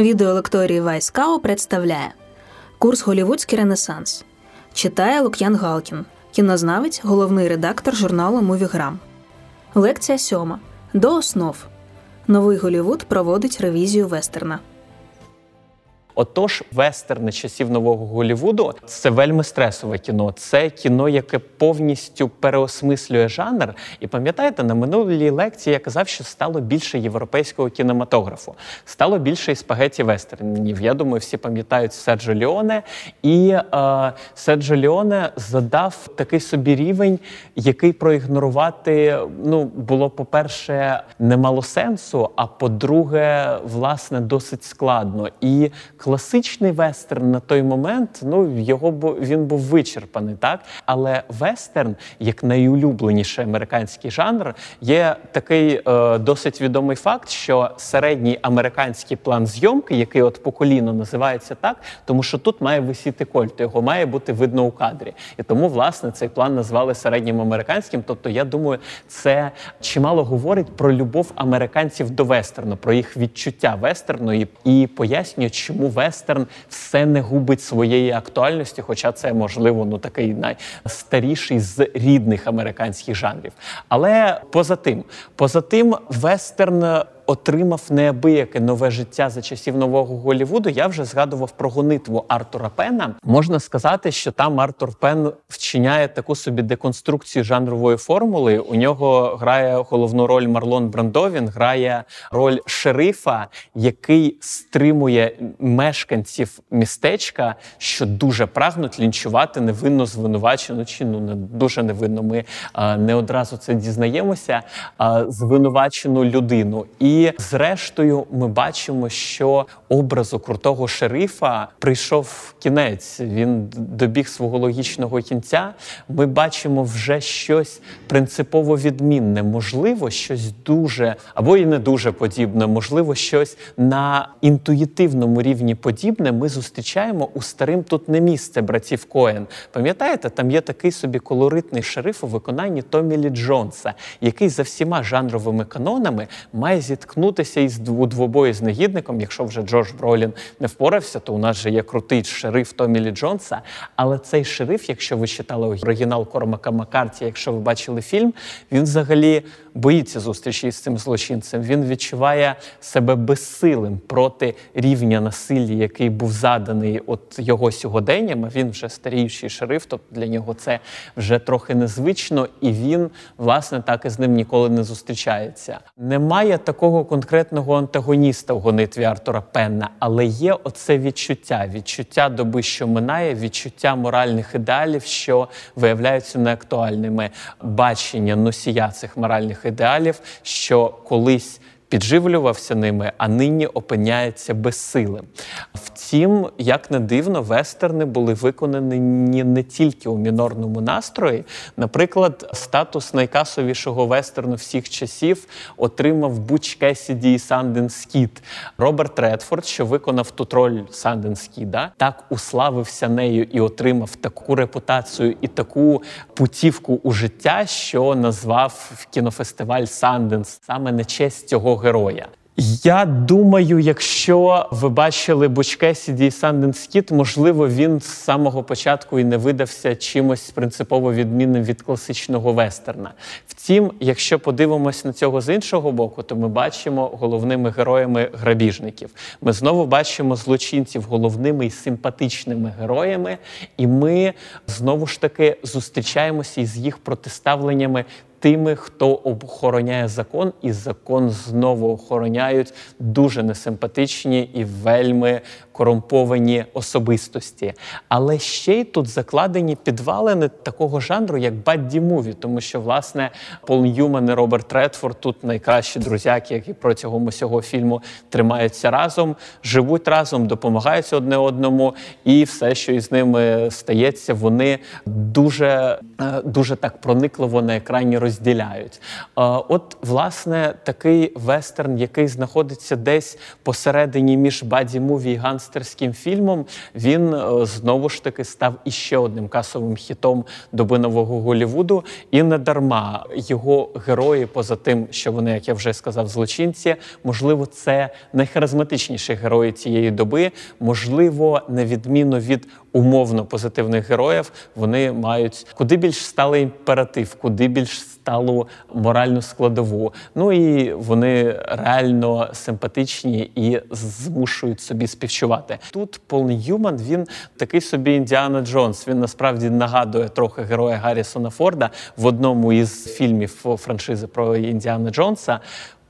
Відеолекторії Вайскао представляє Курс Голівудський Ренесанс. Читає Лук'ян Галкін, кінознавець, головний редактор журналу Мувіграм. Лекція сьома. До основ. Новий Голівуд проводить ревізію вестерна. Отож, вестерни часів нового Голівуду це вельми стресове кіно. Це кіно, яке повністю переосмислює жанр. І пам'ятаєте, на минулій лекції я казав, що стало більше європейського кінематографу, стало більше і спагеті вестернів. Я думаю, всі пам'ятають Серджо Ліоне. І е, Серджо Ліоне задав такий собі рівень, який проігнорувати ну було, по-перше, немало сенсу. А по-друге, власне, досить складно. І класичний вестерн на той момент, ну його він був вичерпаний, так але вестерн, як найулюбленіший американський жанр, є такий е, досить відомий факт, що середній американський план зйомки, який от по коліну називається так, тому що тут має висіти кольт, його має бути видно у кадрі, і тому власне цей план назвали середнім американським. Тобто, я думаю, це чимало говорить про любов американців до вестерну, про їх відчуття вестерну і, і пояснює, чому вестерн все не губить своєї актуальності, хоча це можливо ну такий найстаріший з рідних американських жанрів. Але поза тим, поза тим, вестерн отримав неабияке нове життя за часів нового Голівуду. Я вже згадував про гонитву Артура Пена. Можна сказати, що там Артур Пен вчиняє таку собі деконструкцію жанрової формули. У нього грає головну роль Марлон Брандо. Він грає роль шерифа, який стримує мешканців містечка, що дуже прагнуть лінчувати невинно звинувачену чи ну не дуже невинно. Ми а, не одразу це дізнаємося. А, звинувачену людину і. І зрештою, ми бачимо, що образу крутого шерифа прийшов кінець. Він добіг свого логічного кінця. Ми бачимо вже щось принципово відмінне, можливо, щось дуже або і не дуже подібне, можливо, щось на інтуїтивному рівні подібне. Ми зустрічаємо у старим тут не місце братів Коен. Пам'ятаєте, там є такий собі колоритний шериф у виконанні Томі Лі Джонса, який за всіма жанровими канонами має зіткнутися зіткнутися із двобою з негідником. Якщо вже Джордж Бролін не впорався, то у нас же є крутий шериф Томі Лі Джонса. Але цей шериф, якщо ви читали оригінал Кормака Маккарті, якщо ви бачили фільм, він взагалі боїться зустрічі з цим злочинцем. Він відчуває себе безсилим проти рівня насилля, який був заданий от його сьогоденням. Він вже старіючий шериф, тобто для нього це вже трохи незвично, і він власне так і з ним ніколи не зустрічається. Немає такого конкретного антагоніста в гонитві Артура Пенна, але є оце відчуття, відчуття доби, що минає, відчуття моральних ідеалів, що виявляються неактуальними, бачення носія цих моральних ідеалів, що колись підживлювався ними, а нині опиняється безсилим. Втім, як не дивно, вестерни були виконані не тільки у мінорному настрої. Наприклад, статус найкасовішого вестерну всіх часів отримав Буч Кесіді і Санденс Кіт. Роберт Редфорд, що виконав тут роль Санденс Кіда, так уславився нею і отримав таку репутацію і таку путівку у життя, що назвав кінофестиваль Санденс саме на честь цього героя. Я думаю, якщо ви бачили Бучкесіді і Санденскіт, можливо, він з самого початку і не видався чимось принципово відмінним від класичного вестерна. Втім, якщо подивимось на цього з іншого боку, то ми бачимо головними героями грабіжників. Ми знову бачимо злочинців головними і симпатичними героями, і ми знову ж таки зустрічаємося із їх протиставленнями тими, хто охороняє закон, і закон знову охороняють дуже несимпатичні і вельми корумповані особистості. Але ще й тут закладені підвалини такого жанру, як бадді муві, тому що власне Пол Ньюман і Роберт Редфорд тут найкращі друзяки, які протягом усього фільму тримаються разом, живуть разом, допомагають одне одному, і все, що із ними стається, вони дуже, е, дуже так проникливо на екрані розділяють. От, власне, такий вестерн, який знаходиться десь посередині між buddy movie і ганс гангстерським фільмом, він е, знову ж таки став іще одним касовим хітом доби нового Голівуду. І не дарма його герої, поза тим, що вони, як я вже сказав, злочинці, можливо, це найхаризматичніші герої цієї доби. Можливо, на відміну від умовно позитивних героїв, вони мають куди більш сталий імператив, куди більш сталу моральну складову. Ну і вони реально симпатичні і змушують собі співчувати. Тут Пол Ньюман, він такий собі Індіана Джонс. Він насправді нагадує трохи героя Гаррісона Форда в одному із фільмів франшизи про Індіана Джонса.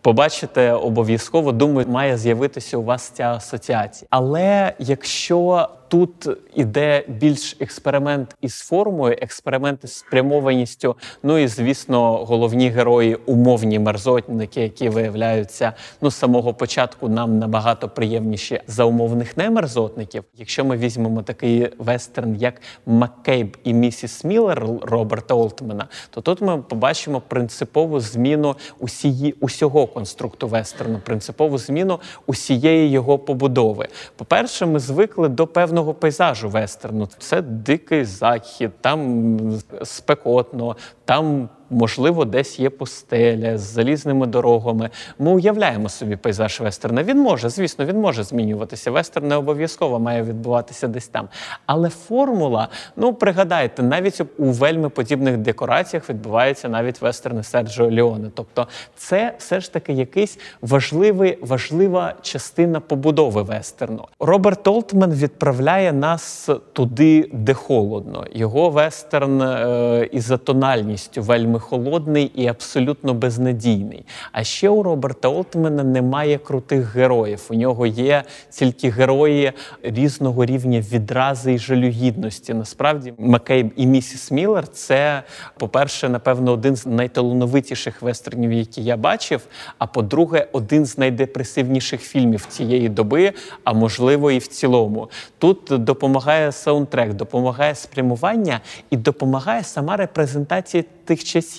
Побачите обов'язково, думаю, має з'явитися у вас ця асоціація. Але якщо Тут іде більш експеримент із формою, експеримент із спрямованістю. Ну і звісно, головні герої, умовні мерзотники, які виявляються ну з самого початку нам набагато приємніші за умовних немерзотників. Якщо ми візьмемо такий вестерн, як Маккейб і місіс Міллер Роберта Олтмена, то тут ми побачимо принципову зміну усії усього конструкту вестерну, принципову зміну усієї його побудови. По перше, ми звикли до певного певного пейзажу вестерну. Це дикий захід, там спекотно, там можливо, десь є пустеля з залізними дорогами. Ми уявляємо собі пейзаж вестерна. Він може, звісно, він може змінюватися. Вестерн не обов'язково має відбуватися десь там. Але формула, ну пригадайте, навіть у вельми подібних декораціях відбувається навіть вестерни Серджо Леоне. Тобто, це все ж таки якийсь важливий, важлива частина побудови вестерну. Роберт Олтман відправляє нас туди, де холодно. Його вестерн е, із тональністю вельми холодний і абсолютно безнадійний. А ще у Роберта Олтмена немає крутих героїв. У нього є тільки герої різного рівня відрази і жалюгідності. Насправді, Маккейб і місіс Міллер – це, по-перше, напевно, один з найталановитіших вестернів, які я бачив. А по-друге, один з найдепресивніших фільмів цієї доби, а можливо, і в цілому. Тут допомагає саундтрек, допомагає спрямування і допомагає сама репрезентація тих часів.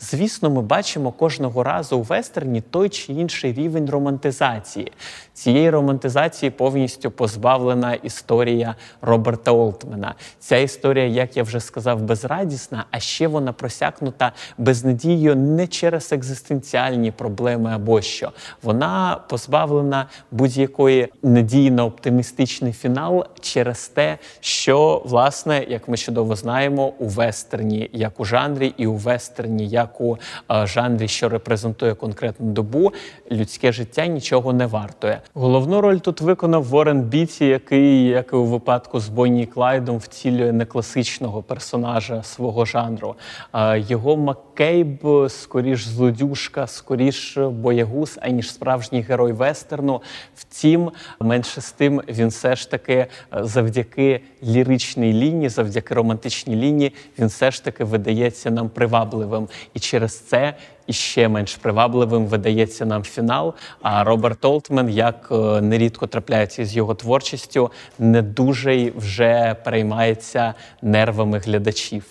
Звісно, ми бачимо кожного разу у вестерні той чи інший рівень романтизації. Цієї романтизації повністю позбавлена історія Роберта Олтмена. Ця історія, як я вже сказав, безрадісна, а ще вона просякнута безнадією не через екзистенціальні проблеми або що. Вона позбавлена будь-якої надії на оптимістичний фінал через те, що, власне, як ми чудово знаємо, у вестерні, як у жанрі, і у вестерні, як у е, жанрі, що репрезентує конкретну добу, людське життя нічого не вартує. Головну роль тут виконав Ворен Біті, який, як і у випадку з Бонні Клайдом, втілює не класичного персонажа свого жанру. Його Маккейб скоріш злодюшка, скоріш боягуз, аніж справжній герой вестерну. Втім, менше з тим він все ж таки е, завдяки ліричній лінії, завдяки романтичній лінії, він все ж таки видається нам привабливим, і через це і ще менш привабливим видається нам фінал. А Роберт Олтмен, як е, нерідко трапляється з його творчістю, не дуже вже переймається нервами глядачів.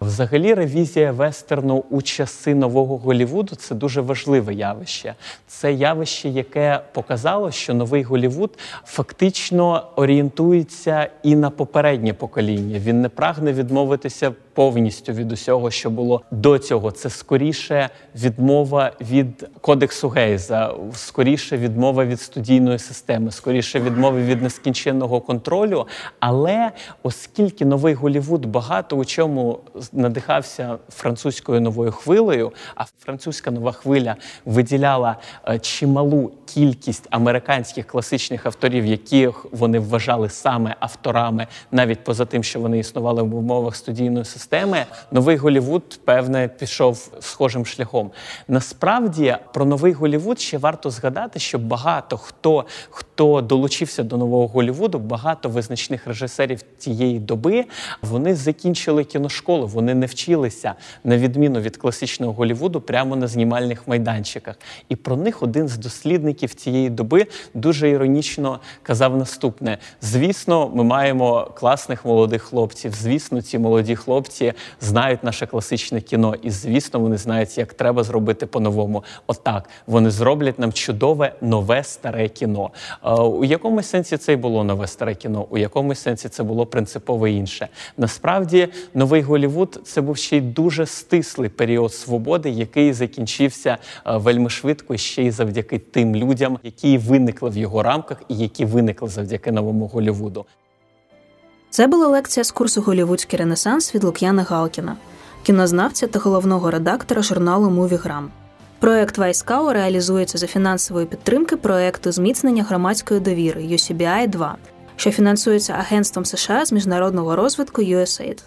Взагалі, ревізія вестерну у часи нового Голівуду це дуже важливе явище. Це явище, яке показало, що новий Голівуд фактично орієнтується і на попереднє покоління. Він не прагне відмовитися повністю від усього, що було до цього. Це скоріше відмова від кодексу Гейза, скоріше відмова від студійної системи, скоріше відмова від нескінченного контролю. Але оскільки новий Голівуд багато у чому надихався французькою новою хвилею, а французька нова хвиля виділяла е, чималу кількість американських класичних авторів, яких вони вважали саме авторами, навіть поза тим, що вони існували в умовах студійної системи, новий Голівуд, певне, пішов схожим шляхом. Насправді про новий Голівуд ще варто згадати, що багато хто хто долучився до нового Голівуду, багато визначних режисерів цієї доби вони закінчили кіношколу, вони не вчилися на відміну від класичного Голівуду прямо на знімальних майданчиках. І про них один з дослідників цієї доби дуже іронічно казав наступне: звісно, ми маємо класних молодих хлопців. Звісно, ці молоді хлопці знають наше класичне кіно, і звісно, вони знають, як треба треба зробити по-новому. Отак вони зроблять нам чудове нове старе кіно. У якомусь сенсі це й було нове старе кіно, у якомусь сенсі це було принципово інше. Насправді, новий Голівуд це був ще й дуже стислий період свободи, який закінчився вельми швидко ще й завдяки тим людям, які виникли в його рамках і які виникли завдяки новому Голівуду. Це була лекція з курсу Голівудський Ренесанс від Лук'яна Галкіна, кінознавця та головного редактора журналу Мувіграм. Проект Вайскау реалізується за фінансової підтримки проекту зміцнення громадської довіри UCBI 2 що фінансується Агентством США з міжнародного розвитку USAID.